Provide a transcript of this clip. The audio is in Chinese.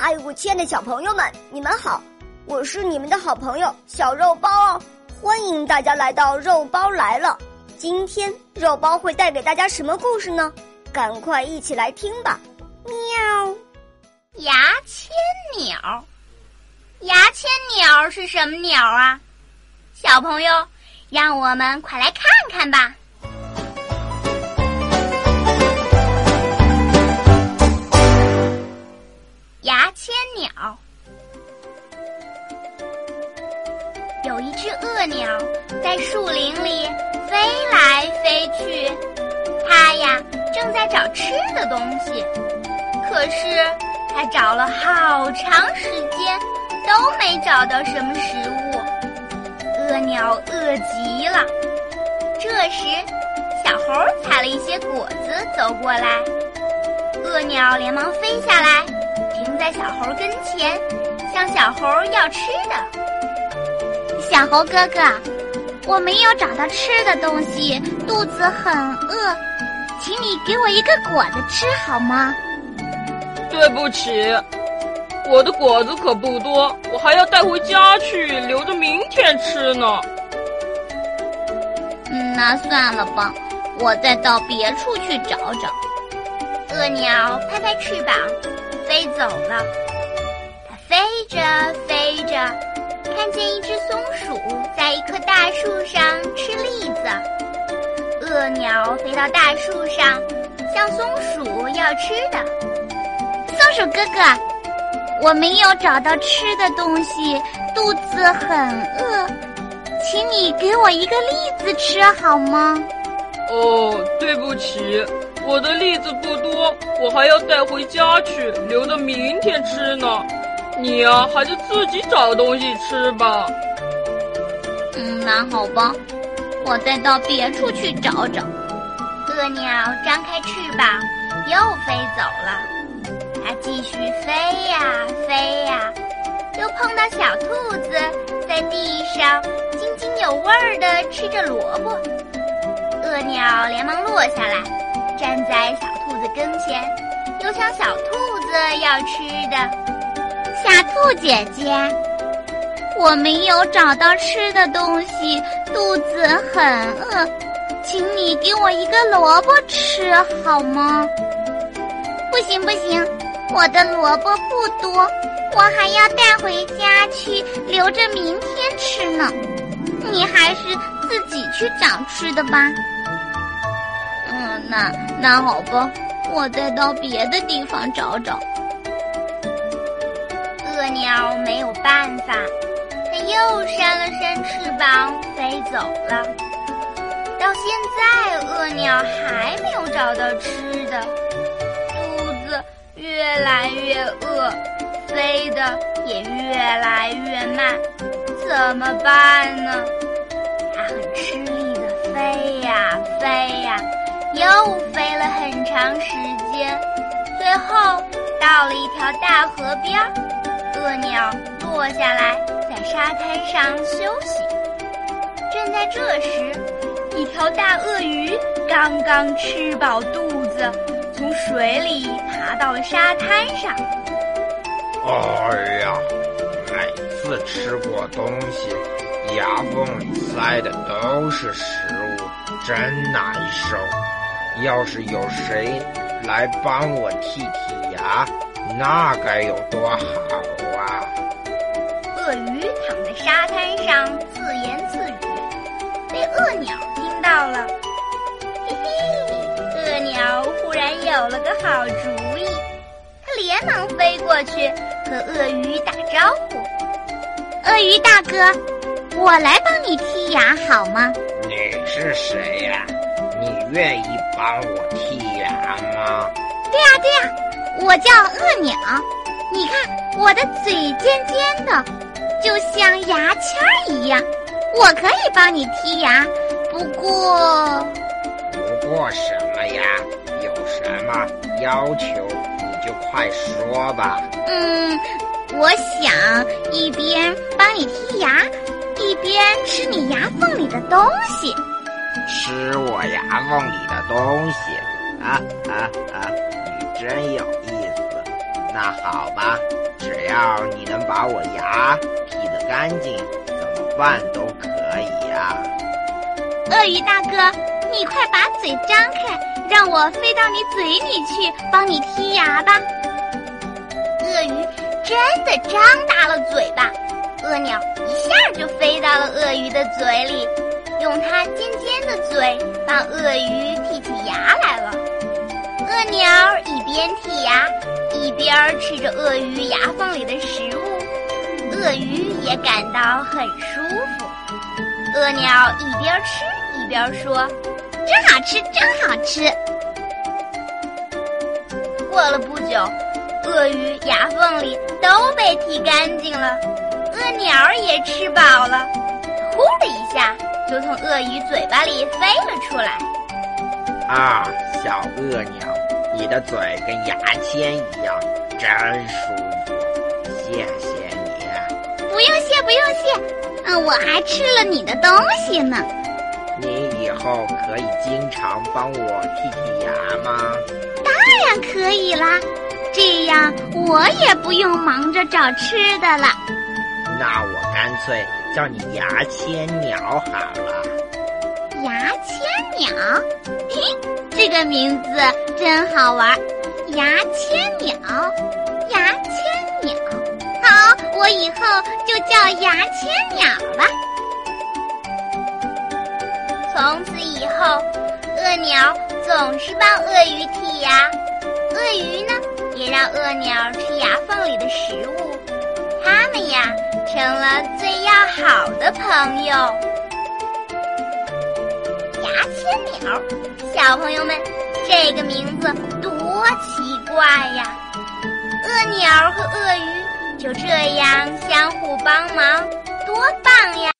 嗨，我亲爱的小朋友们，你们好！我是你们的好朋友小肉包哦，欢迎大家来到肉包来了。今天肉包会带给大家什么故事呢？赶快一起来听吧！喵，牙签鸟，牙签鸟是什么鸟啊？小朋友，让我们快来看看吧。正在找吃的东西，可是他找了好长时间都没找到什么食物，恶鸟饿极了。这时，小猴采了一些果子走过来，恶鸟连忙飞下来。停在小猴跟前，向小猴要吃的。小猴哥哥，我没有找到吃的东西，肚子很饿，请你给我一个果子吃好吗？对不起，我的果子可不多，我还要带回家去，留着明天吃呢。嗯，那算了吧，我再到别处去找找。恶鸟拍拍翅膀。飞走了，它飞着飞着，看见一只松鼠在一棵大树上吃栗子。恶鸟飞到大树上，向松鼠要吃的。松鼠哥哥，我没有找到吃的东西，肚子很饿，请你给我一个栗子吃好吗？哦，对不起。我的栗子不多，我还要带回家去，留着明天吃呢。你呀，还是自己找东西吃吧。嗯，那好吧，我再到别处去找找。恶鸟张开翅膀，又飞走了。它继续飞呀飞呀，又碰到小兔子在地上津津有味儿地吃着萝卜。恶鸟连忙落下来。站在小兔子跟前，又向小兔子要吃的。小兔姐姐，我没有找到吃的东西，肚子很饿，请你给我一个萝卜吃好吗？不行不行，我的萝卜不多，我还要带回家去，留着明天吃呢。你还是自己去找吃的吧。嗯那那好吧，我再到别的地方找找。恶鸟没有办法，它又扇了扇翅膀飞走了。到现在，恶鸟还没有找到吃的，肚子越来越饿，飞得也越来越慢，怎么办呢？它很吃力的飞呀飞呀。又飞了很长时间，最后到了一条大河边儿，恶鸟落下来，在沙滩上休息。正在这时，一条大鳄鱼刚刚吃饱肚子，从水里爬到了沙滩上。哎呀，每次吃过东西，牙缝里塞的都是食物，真难受。要是有谁来帮我剔剔牙，那该有多好啊！鳄鱼躺在沙滩上自言自语，被鳄鸟听到了。嘿嘿，鳄鸟忽然有了个好主意，它连忙飞过去和鳄鱼打招呼：“鳄鱼大哥，我来帮你剔牙好吗？”你是谁呀？你愿意帮我剔牙吗？对呀对呀，我叫鳄鸟。你看我的嘴尖尖的，就像牙签儿一样，我可以帮你剔牙。不过，不过什么呀？有什么要求你就快说吧。嗯，我想一边帮你剔牙，一边吃你牙缝里的东西。吃我牙缝里的东西，啊啊啊！你真有意思。那好吧，只要你能把我牙剔得干净，怎么办都可以呀、鳄鱼大哥，你快把嘴张开，让我飞到你嘴里去，帮你剔牙吧。鳄鱼真的张大了嘴巴，鳄鸟一下就飞到了鳄鱼的嘴里，用它尖尖的嘴帮鳄鱼剔起牙来了。鳄鸟一边剔牙，一边吃着鳄鱼牙缝里的食物，鳄鱼也感到很舒服。鳄鸟一边吃一边说真好吃，真好吃。过了不久，鳄鱼牙缝里都被剔干净了，鳄鸟也吃饱了，呼的一下就从鳄鱼嘴巴里飞了出来。啊，小鳄鸟，你的嘴跟牙签一样，真舒服，谢谢你。不用谢，不用谢。嗯，我还吃了你的东西呢。你以后可以经常帮我剔剔牙吗？当然可以啦，这样我也不用忙着找吃的了。那我干脆叫你牙签鸟好了。牙签鸟，嘿，这个名字真好玩。牙签鸟，牙签鸟。好，我以后就叫牙签鸟吧。从此以后，鳄鸟总是帮鳄鱼剔牙，鳄鱼呢也让鳄鸟吃牙缝里的食物，它们呀成了最要好的朋友。千鸟，小朋友们，这个名字多奇怪呀！鳄鸟和鳄鱼就这样相互帮忙，多棒呀！